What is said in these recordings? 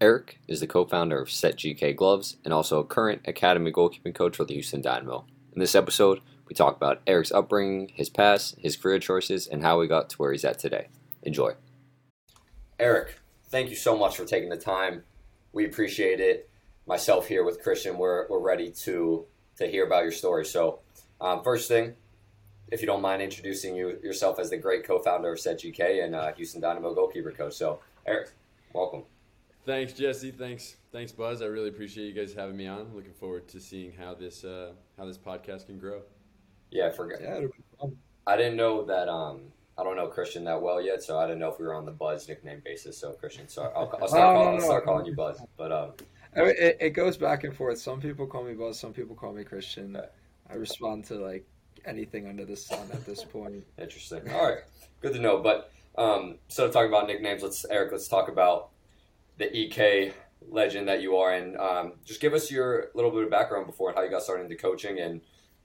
Eric is the co founder of Set GK Gloves and also a current academy goalkeeping coach for the Houston Dynamo. In this episode, we talk about Eric's upbringing, his past, his career choices, and how he got to where he's at today. Enjoy. Eric, thank you so much for taking the time. We appreciate it. Myself here with Christian, we're, we're ready to, to hear about your story. So, um, first thing, if you don't mind introducing you yourself as the great co-founder of Set GK and uh, Houston Dynamo goalkeeper coach. So, Eric, welcome. Thanks, Jesse. Thanks, thanks, Buzz. I really appreciate you guys having me on. Looking forward to seeing how this uh, how this podcast can grow. Yeah, I forgot. Yeah, I didn't know that. Um, I don't know Christian that well yet, so I didn't know if we were on the Buzz nickname basis. So Christian, so I'll, I'll start, calling, I'll start calling you Buzz. But um, it, it goes back and forth. Some people call me Buzz. Some people call me Christian. I respond to like anything under the sun at this point. Interesting. All right, good to know. But um, so talking about nicknames, let's Eric. Let's talk about the EK legend that you are, and um, just give us your little bit of background before how you got started into coaching, and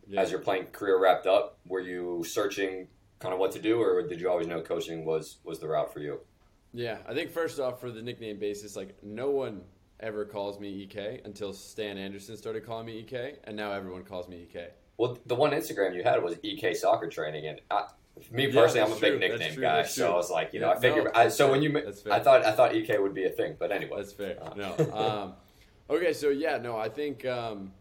yeah. as your playing career wrapped up, were you searching kind of what to do, or did you always know coaching was was the route for you? Yeah, I think first off, for the nickname basis, like no one ever calls me EK until Stan Anderson started calling me EK, and now everyone calls me EK. Well, the one Instagram you had was EK soccer training, and I, me personally, yeah, I'm a big true. nickname guy, so I was like, you know, I figured. No, I, so when you, I thought, I thought EK would be a thing, but anyway, that's fair. Uh, no, um, okay, so yeah, no, I think, um,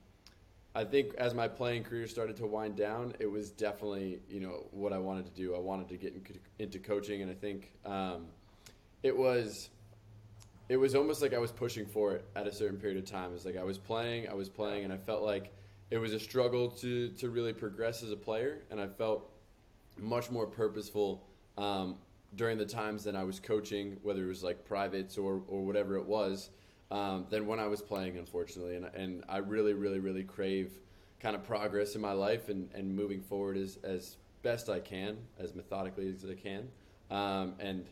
I think as my playing career started to wind down, it was definitely, you know, what I wanted to do. I wanted to get in, into coaching, and I think um, it was, it was almost like I was pushing for it at a certain period of time. It's like I was playing, I was playing, and I felt like it was a struggle to to really progress as a player, and I felt much more purposeful um, during the times that I was coaching, whether it was like privates or, or whatever it was, um, than when I was playing, unfortunately. And, and I really, really, really crave kind of progress in my life and, and moving forward as, as best I can, as methodically as I can. Um, and,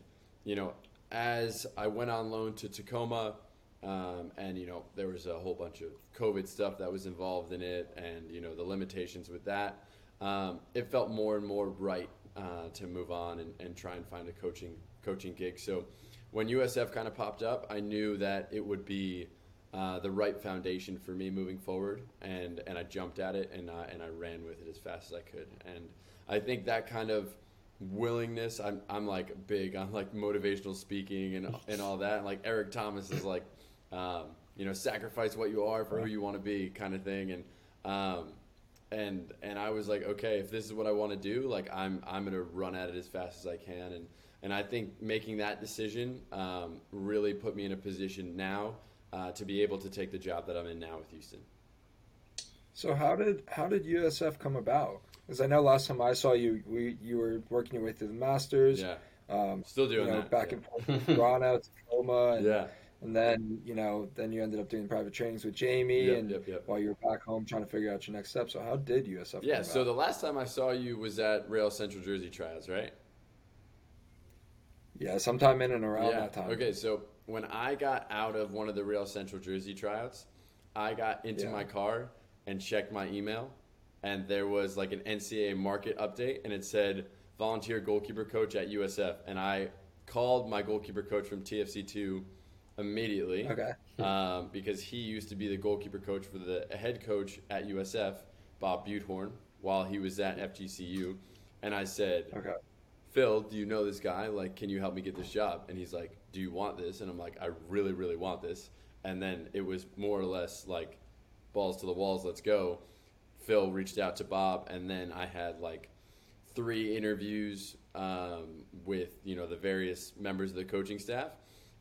you know, as I went on loan to Tacoma, um, and you know there was a whole bunch of COVID stuff that was involved in it, and you know the limitations with that um, it felt more and more right uh, to move on and, and try and find a coaching coaching gig. So when USF kind of popped up, I knew that it would be uh, the right foundation for me moving forward, and and I jumped at it and uh, and I ran with it as fast as I could. And I think that kind of willingness, I'm I'm like big on like motivational speaking and and all that. Like Eric Thomas is like, um, you know, sacrifice what you are for who you want to be, kind of thing. And um, and and I was like, okay, if this is what I want to do, like I'm I'm gonna run at it as fast as I can, and and I think making that decision um, really put me in a position now uh, to be able to take the job that I'm in now with Houston. So how did how did USF come about? Because I know last time I saw you, we you were working your way through the Masters. Yeah. Um, Still doing you know, that. Back yeah. and forth, Toronto, Tacoma. And, yeah and then you know then you ended up doing private trainings with Jamie, yep, and yep, yep. while you were back home trying to figure out your next step. So how did USF? Yeah, so the last time I saw you was at Real Central Jersey trials, right? Yeah, sometime in and around yeah. that time. Okay, so when I got out of one of the Real Central Jersey tryouts, I got into yeah. my car and checked my email, and there was like an NCAA market update, and it said volunteer goalkeeper coach at USF, and I called my goalkeeper coach from TFC two immediately. Okay. um, because he used to be the goalkeeper coach for the head coach at USF, Bob Butehorn, while he was at FGCU. And I said, okay. Phil, do you know this guy? Like, can you help me get this job? And he's like, Do you want this? And I'm like, I really, really want this. And then it was more or less like, balls to the walls, let's go. Phil reached out to Bob, and then I had like three interviews um, with you know the various members of the coaching staff,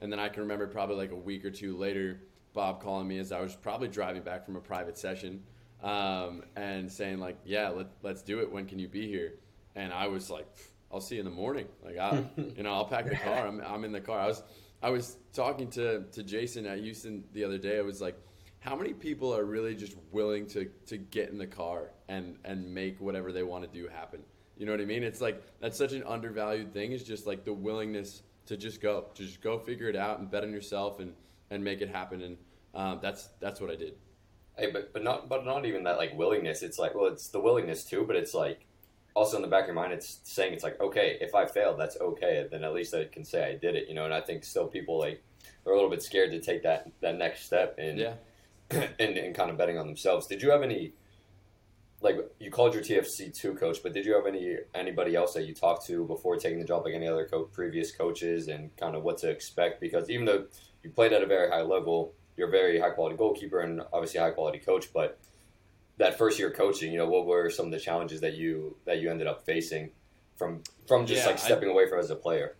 and then I can remember probably like a week or two later, Bob calling me as I was probably driving back from a private session um, and saying like, "Yeah, let, let's do it. When can you be here?" And I was like, "I'll see you in the morning. Like, I, you know, I'll pack the car. I'm, I'm in the car." I was I was talking to to Jason at Houston the other day. I was like, "How many people are really just willing to to get in the car and and make whatever they want to do happen?" You know what I mean? It's like that's such an undervalued thing. Is just like the willingness to just go, to just go figure it out and bet on yourself and, and make it happen. And um, that's that's what I did. Hey, but but not but not even that like willingness. It's like well, it's the willingness too, but it's like also in the back of your mind, it's saying it's like okay, if I failed, that's okay. Then at least I can say I did it, you know. And I think still people like they're a little bit scared to take that that next step and Yeah. and, and kind of betting on themselves. Did you have any like you called your TFC two coach, but did you have any anybody else that you talked to before taking the job, like any other co- previous coaches, and kind of what to expect? Because even though you played at a very high level, you're a very high quality goalkeeper and obviously high quality coach, but that first year coaching, you know, what were some of the challenges that you that you ended up facing from from just Yeah, like I- stepping away from as a player?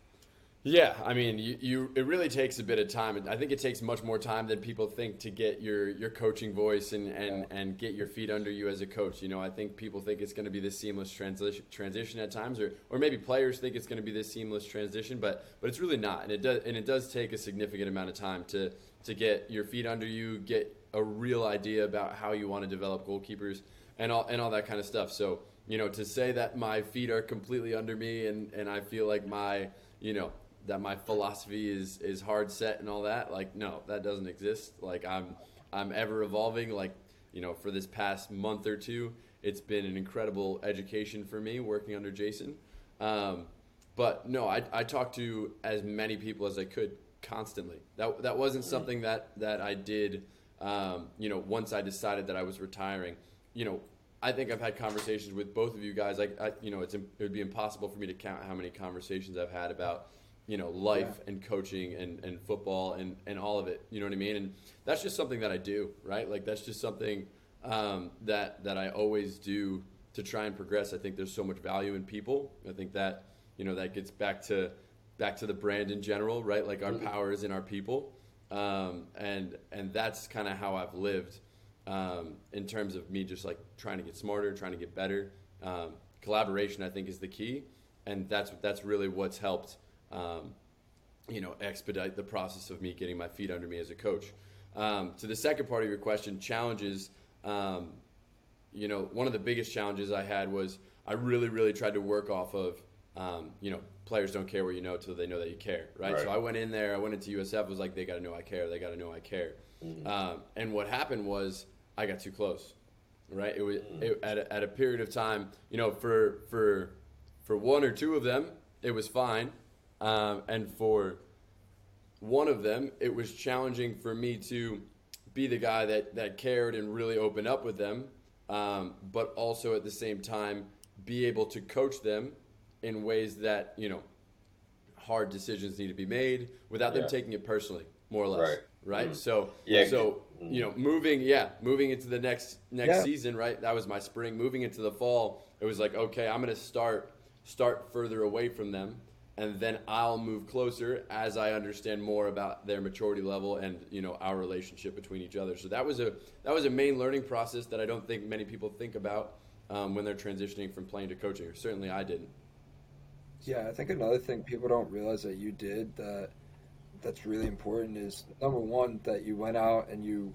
Yeah, I mean, you, you it really takes a bit of time. I think it takes much more time than people think to get your your coaching voice and and, and get your feet under you as a coach. You know, I think people think it's going to be this seamless transition transition at times, or or maybe players think it's going to be this seamless transition, but but it's really not. And it does and it does take a significant amount of time to to get your feet under you, get a real idea about how you want to develop goalkeepers and all and all that kind of stuff. So you know, to say that my feet are completely under me and and I feel like my you know that my philosophy is is hard set and all that like no that doesn't exist. Like i'm i'm ever evolving. Like you know for this past month or two it's been an incredible education for me working under jason. Um, but no I, I talked to as many people as i could constantly. That, that wasn't something that that i did um, you know once i decided that i was retiring. You know I think I've had conversations with both of you guys. I, I you know, it's it would be impossible for me to count how many conversations I've had about you know life and coaching and, and football and, and all of it you know what i mean? And that's just something that i do right? Like that's just something um, that that i always do to try and progress. I think there's so much value in people. I think that you know that gets back to back to the brand in general right? Like our power is in our people. Um, and and that's kind of how i've lived um, in terms of me just like trying to get smarter trying to get better. Um, collaboration i think is the key. And that's that's really what's helped um, you know, expedite the process of me getting my feet under me as a coach. Um, to the second part of your question, challenges. Um, you know, one of the biggest challenges I had was I really, really tried to work off of, um, you know, players don't care what you know till they know that you care, right? Right. So I went in there, I went into USF, was like, they got to know I care, they got to know I care. Um, and what happened was I got too close, right? It was it, at, a, at a period of time, you know, for for for one or two of them, it was fine. Um, and for one of them, it was challenging for me to be the guy that, that cared and really open up with them, um, but also at the same time be able to coach them in ways that, you know, hard decisions need to be made without them Yeah. taking it personally, more or less. Right. Right. So, Yeah. so you know, moving, yeah, moving into the next next Yeah. season, right? That was my spring. Moving into the fall, it was like, okay, I'm going to start start further away from them, and then I'll move closer as I understand more about their maturity level and you know our relationship between each other. So that was a that was a main learning process that I don't think many people think about um, when they're transitioning from playing to coaching. Or certainly, I didn't. Yeah, I think another thing people don't realize that you did that that's really important is number one that you went out and you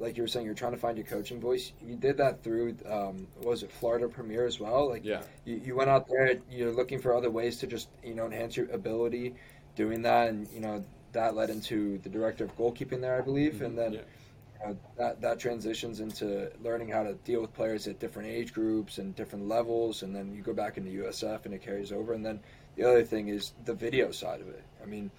like you were saying you're trying to find your coaching voice. You did that through um, was it Florida Premier as well? Like Yeah. you, you went out there, you're looking for other ways to just you know enhance your ability doing that, and you know that led into the director of goalkeeping there, I believe, and then Yeah. you know, that that transitions into learning how to deal with players at different age groups and different levels, and then you go back into USF and it carries over. And then the other thing is the video side of it. I mean,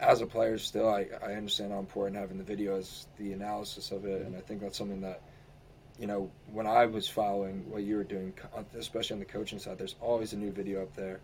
as a player, still I, I understand how important having the video is, the analysis of it, and I think that's something that you know when I was following what you were doing, especially on the coaching side, there's always a new video up there.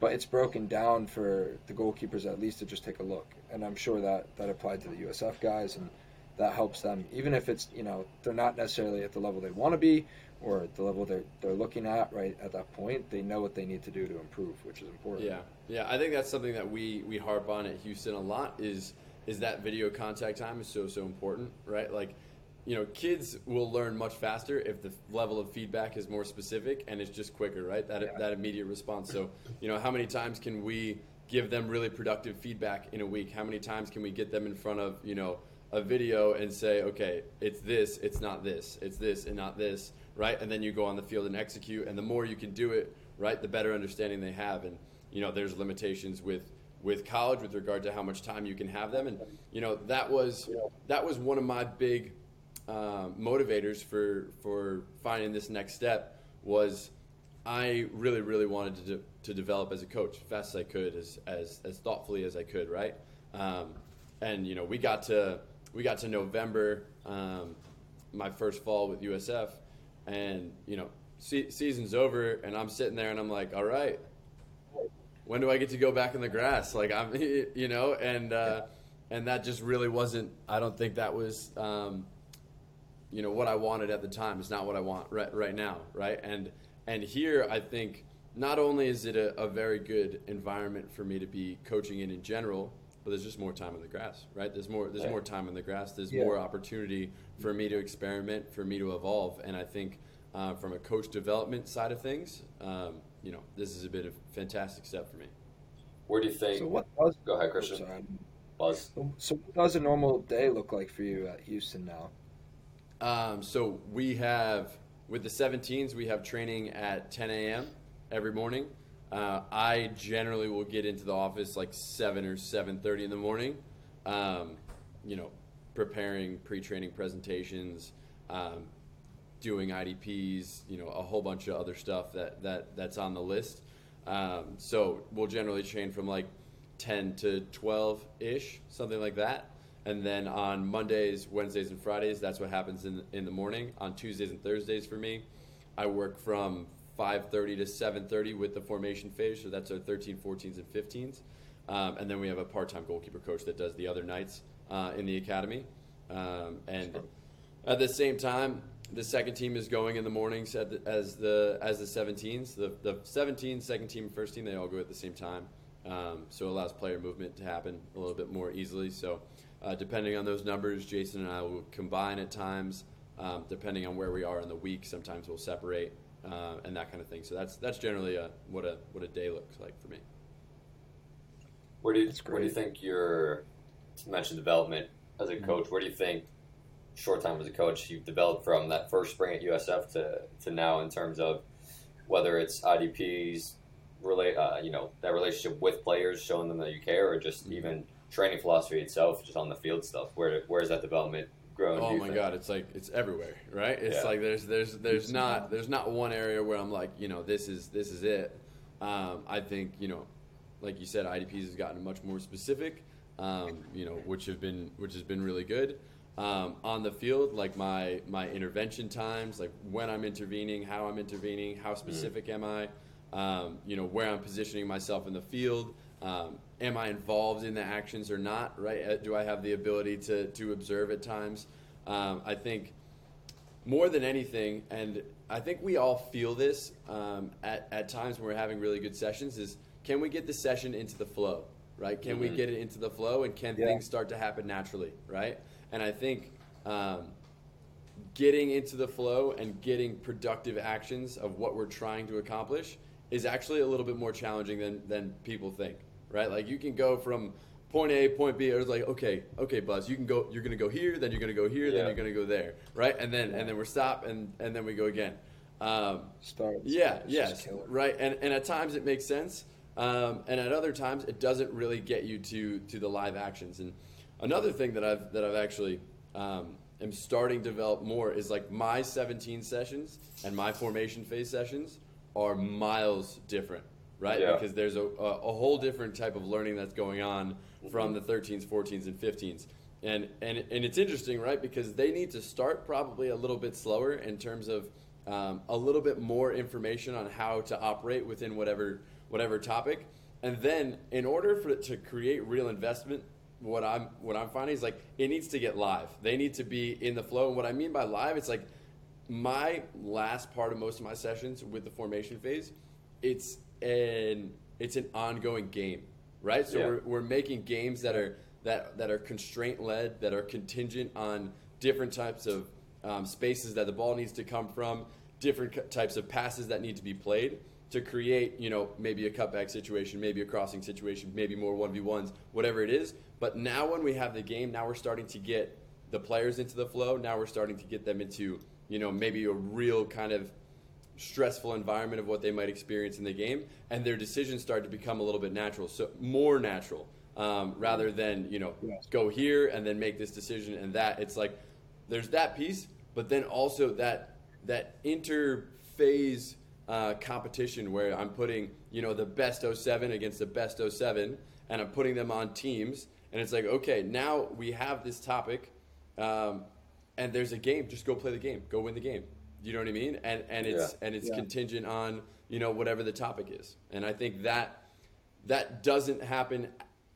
But it's broken down for the goalkeepers at least to just take a look, and I'm sure that that applied to the USF guys, and that helps them even if it's you know they're not necessarily at the level they want to be or the level they're they're looking at right at that point. They know what they need to do to improve, which is important. Yeah, yeah. I think that's something that we we harp on at Houston a lot. Is is that video contact time is so so important, right? Like, you know, kids will learn much faster if the level of feedback is more specific and it's just quicker, right? That Yeah. that immediate response. So, you know, how many times can we give them really productive feedback in a week? How many times can we get them in front of you know a video and say, okay, it's this, it's not this, it's this and not this, right? And then you go on the field and execute. And the more you can do it, right, the better understanding they have. And you know, there's limitations with with college with regard to how much time you can have them. And you know, that was that was one of my big uh, motivators for for finding this next step was I really really wanted to de- to develop as a coach as fast as I could as as as thoughtfully as I could right um, and you know we got to we got to November, um, my first fall with USF, and you know se- season's over, and I'm sitting there and I'm like, all right, when do I get to go back in the grass? Like I'm, you know, and uh, and that just really wasn't. I don't think that was, um, you know, what I wanted at the time. It's not what I want right right now, right? And and here I think not only is it a, a very good environment for me to be coaching in in general, but there's just more time in the grass, right? There's more there's Right. more time in the grass. There's Yeah. more opportunity for me to experiment, for me to evolve, and I think uh, from a coach development side of things, um, you know, this is a bit of a fantastic step for me. Where do you think? So what does Go ahead, Christian. sorry. Buzz. So what does a normal day look like for you at Houston now? Um, so we have with the 17s, we have training at 10 a.m. every morning. Uh, I generally will get into the office like seven or 7:30 in the morning. Um, you know, preparing pre-training presentations, um, doing IDPs, you know, a whole bunch of other stuff that that that's on the list. Um, so we'll generally train from like 10 to 12 ish, something like that. And then on Mondays, Wednesdays, and Fridays, that's what happens in in the morning. On Tuesdays and Thursdays for me, I work from 5:30 to 7:30 with the formation phase. So that's our 13, 14s, and 15s. Um, and then we have a part-time goalkeeper coach that does the other nights uh, in the academy. Um, and at the same time, the second team is going in the mornings the, as the as the 17s. The the 17s, second team, first team, they all go at the same time. Um, so it allows player movement to happen a little bit more easily. So uh, depending on those numbers, Jason and I will combine at times. Um, depending on where we are in the week, sometimes we'll separate uh, and that kind of thing. So that's that's generally a, what a what a day looks like for me. Where do you where do you think your you mentioned development as a Mm-hmm. coach? Where do you think short time as a coach you've developed from that first spring at USF to, to now in terms of whether it's IDPs relate uh, you know that relationship with players showing them that you care or just Mhm. even training philosophy itself just on the field stuff where where's that development growing? do Oh my think? god, it's like it's everywhere, right? It's Yeah. like there's there's there's not there's not one area where I'm like, you know, this is this is it. Um, I think you know, like you said, IDPs has gotten much more specific, um, you know, which have been which has been really good. Um, on the field, like my my intervention times, like when I'm intervening, how I'm intervening, how specific am I, um, you know, where I'm positioning myself in the field. Um, am I involved in the actions or not? Right? Uh, Do I have the ability to to observe at times? Um, I think more than anything, and I think we all feel this um, at, at times when we're having really good sessions, is can we get the session into the flow, right? Can we Mhm. get it into the flow and can Yeah. things start to happen naturally, right? And I think um, getting into the flow and getting productive actions of what we're trying to accomplish is actually a little bit more challenging than, than people think, right? Like you can go from point A, point B, or it's like, okay, okay, Buzz, you can go, you're gonna go here, then you're gonna go here, then you're gonna go there, right? And then and then we're stop and and then we go again. Um, Start. yeah, yes, killer. right. And and at times it makes sense, um, and at other times it doesn't really get you to to the live actions. And another thing that I've that I've actually um, am starting to develop more is like my 17 sessions and my formation phase sessions are miles different, right? Yeah. Because there's a, a, whole different type of learning that's going on from the 13s, 14s, and 15s. And, and, and it's interesting, right? Because they need to start probably a little bit slower in terms of um, a little bit more information on how to operate within whatever whatever topic, and then in order for it to create real investment, what I'm what I'm finding is like it needs to get live. They need to be in the flow. And what I mean by live, it's like my last part of most of my sessions with the formation phase, it's an it's an ongoing game, right? So Yeah. we're, we're making games that are that that are constraint led, that are contingent on different types of um, spaces that the ball needs to come from, different types of passes that need to be played to create, you know, maybe a cutback situation, maybe a crossing situation, maybe more one v ones, whatever it is. But now when we have the game, now we're starting to get the players into the flow. Now we're starting to get them into, you know, maybe a real kind of stressful environment of what they might experience in the game, and their decisions start to become a little bit natural, so more natural, um, rather than you know Yes. go here and then make this decision and that. It's like there's that piece, but then also that that interphase uh, competition where I'm putting you know the best 07 against the best 07, and I'm putting them on teams, and it's like, okay, now we have this topic, um, and there's a game. Just go play the game. Go win the game. You know what I mean? And and it's Yeah. and it's Yeah. contingent on you know whatever the topic is. And I think that that doesn't happen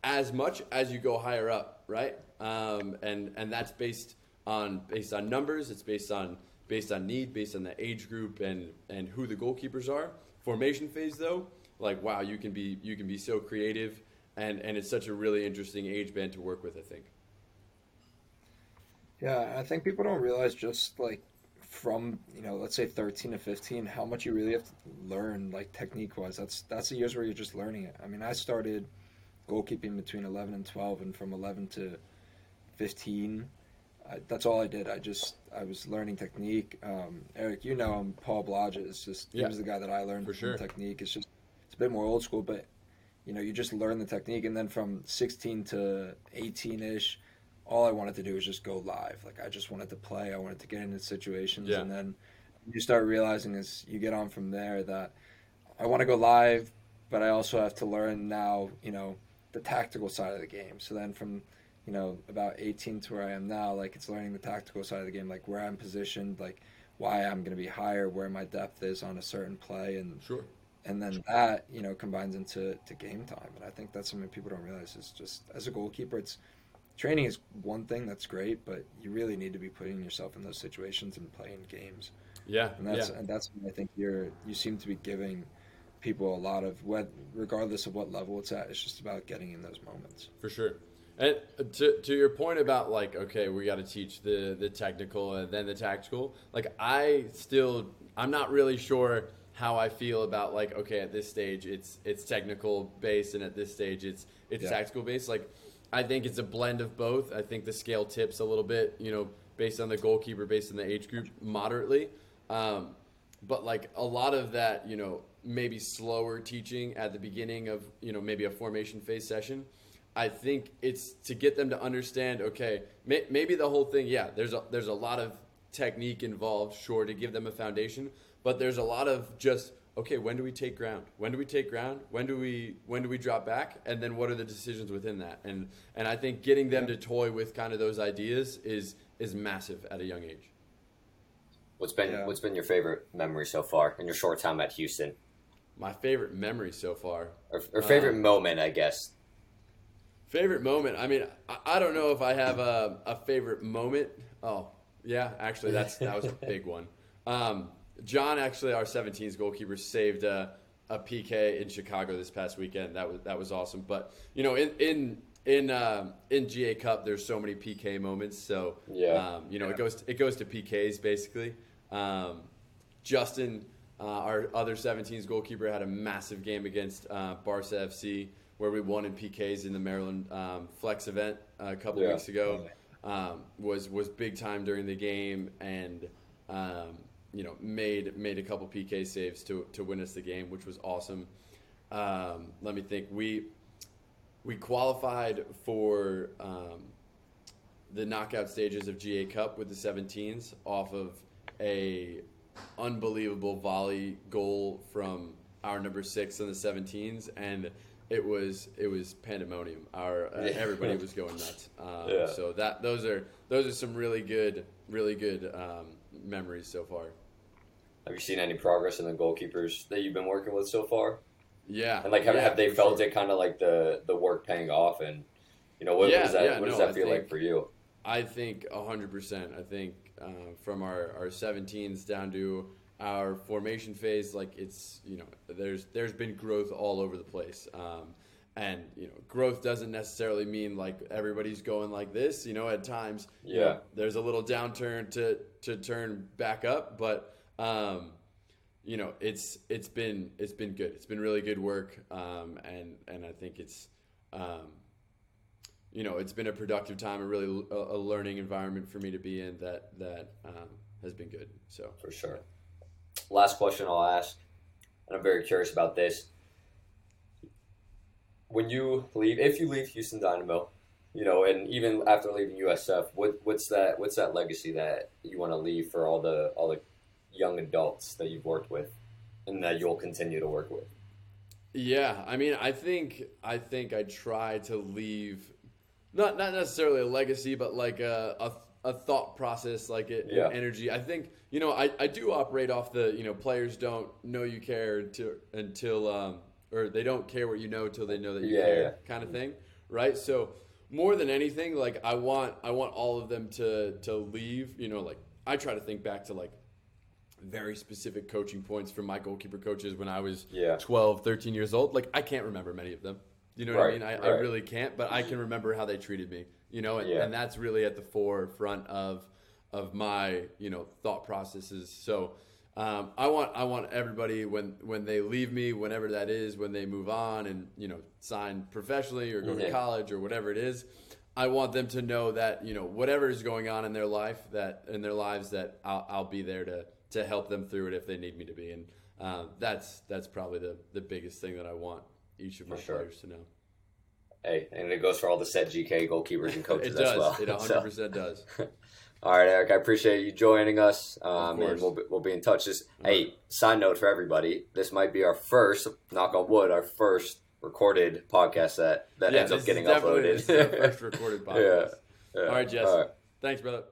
as much as you go higher up, right? Um, and and that's based on based on numbers. It's based on based on need, based on the age group, and and who the goalkeepers are. Formation phase though, like wow, you can be you can be so creative, and and it's such a really interesting age band to work with. I think. Yeah, I think people don't realize just like from you know let's say 13 to 15 how much you really have to learn like technique wise that's that's the years where you're just learning it. I mean i started goalkeeping between 11 and 12 and from 11 to 15 I, that's all i did. I just i was learning technique. Um, eric you know him paul blodgett is just Yeah. he was the guy that i learned For sure. technique. It's just it's a bit more old school but you know you just learn the technique and then from 16 to 18ish all I wanted to do was just go live. Like I just wanted to play. I wanted to get into situations, Yeah. and then you start realizing as you get on from there that I want to go live, but I also have to learn now. You know the tactical side of the game. So then from you know about 18 to where I am now, like it's learning the tactical side of the game, like where I'm positioned, like why I'm going to be higher, where my depth is on a certain play, and Sure. and then that you know combines into to game time and i think that's something people don't realize is just as a goalkeeper it's training is one thing that's great but you really need to be putting yourself in those situations and playing games Yeah. and that's yeah. and that's i think you're you seem to be giving people a lot of what regardless of what level it's at it's just about getting in those moments For sure. And uh, to, to your point about like, okay, we got to teach the, the technical and then the tactical. Like, I still, I'm not really sure how I feel about like, okay, at this stage it's it's technical based, and at this stage it's it's Yeah. tactical based. Like, I think it's a blend of both. I think the scale tips a little bit, you know, based on the goalkeeper, based on the age group, moderately. Um, but like a lot of that, you know, maybe slower teaching at the beginning of, you know, maybe a formation phase session. I think it's to get them to understand. Okay, may, maybe the whole thing. Yeah, there's a there's a lot of technique involved, sure, to give them a foundation. But there's a lot of just okay. When do we take ground? When do we take ground? When do we when do we drop back? And then what are the decisions within that? And and I think getting them to toy with kind of those ideas is is massive at a young age. What's been Yeah. what's been your favorite memory so far in your short time at Houston, My favorite memory so far. or, or favorite Um, moment, I guess? Favorite moment. I mean, I, I don't know if I have a, a favorite moment. Oh, yeah, actually, that's that was a big one. Um, John, actually, our 17s goalkeeper, saved a, a PK in Chicago this past weekend. That was that was awesome. But you know, in in in um in GA Cup, there's so many PK moments. So Yeah. um, you know, it goes it goes to PKs basically. Um, Justin, uh, our other 17s goalkeeper, had a massive game against uh, Barca FC where we won in PKs in the Maryland um, Flex event uh, a couple Yeah. weeks ago. Um, was was big time during the game and um, you know made made a couple PK saves to to win us the game, which was awesome. Um, let me think. We we qualified for um, the knockout stages of GA Cup with the 17s off of a unbelievable volley goal from our number six in the 17s, and it was it was pandemonium. Our uh, Yeah. everybody was going nuts. Um, Yeah. So that those are those are some really good really good um, memories so far. Have you seen any progress in the goalkeepers that you've been working with so far? Yeah, And like, have, yeah, have they felt sure. it kind of like the the work paying off? And you know, what, Yeah, what that yeah, what does no, that feel like for you? I think hundred percent. I think uh, from our, our 17s down to our formation phase, like it's you know there's there's been growth all over the place, um, and you know growth doesn't necessarily mean like everybody's going like this. You know, at times, you know, Yeah. there's a little downturn to to turn back up, but um, you know it's it's been it's been good. It's been really good work, um, and and I think it's. Um, you know, it's been a productive time, a really a, a learning environment for me to be in that that um, has been good. So For sure. Last question I'll ask, and I'm very curious about this. When you leave, if you leave Houston Dynamo, you know, and even after leaving USF, what what's that what's that legacy that you want to leave for all the all the young adults that you've worked with, and that you'll continue to work with? yeah, I mean, I think I think I try to leave not not necessarily a legacy, but like a a, a thought process, like it, Yeah. energy. I think you know I, I do operate off the you know players don't know you care until until um, or they don't care what you know until they know that you Yeah, care yeah. kind of thing, right? So more than anything, like I want I want all of them to to leave. You know, like I try to think back to like very specific coaching points from my goalkeeper coaches when I was Yeah. 12, 13 years old. Like I can't remember many of them. You know what I mean? I, I really can't, but I can remember how they treated me. You know, and, Yeah. and that's really at the forefront of of my you know thought processes. So um, I want I want everybody when when they leave me, whenever that is, when they move on and you know sign professionally or go Yeah. to college or whatever it is. I want them to know that you know whatever is going on in their life that in their lives that I'll, I'll be there to to help them through it if they need me to be, and uh, that's that's probably the the biggest thing that I want each of my sure. players to know. Hey, and it goes for all the set GK goalkeepers and coaches does. as well. It 100 So- does. All right, Eric. I appreciate you joining us. Um, and we'll be, we'll be in touch. Just hey, side note for everybody: this might be our first, knock on wood, our first recorded podcast that that yeah, ends up getting uploaded. this is our first recorded podcast. Yeah, yeah. All right, Jess. All right. Thanks, brother.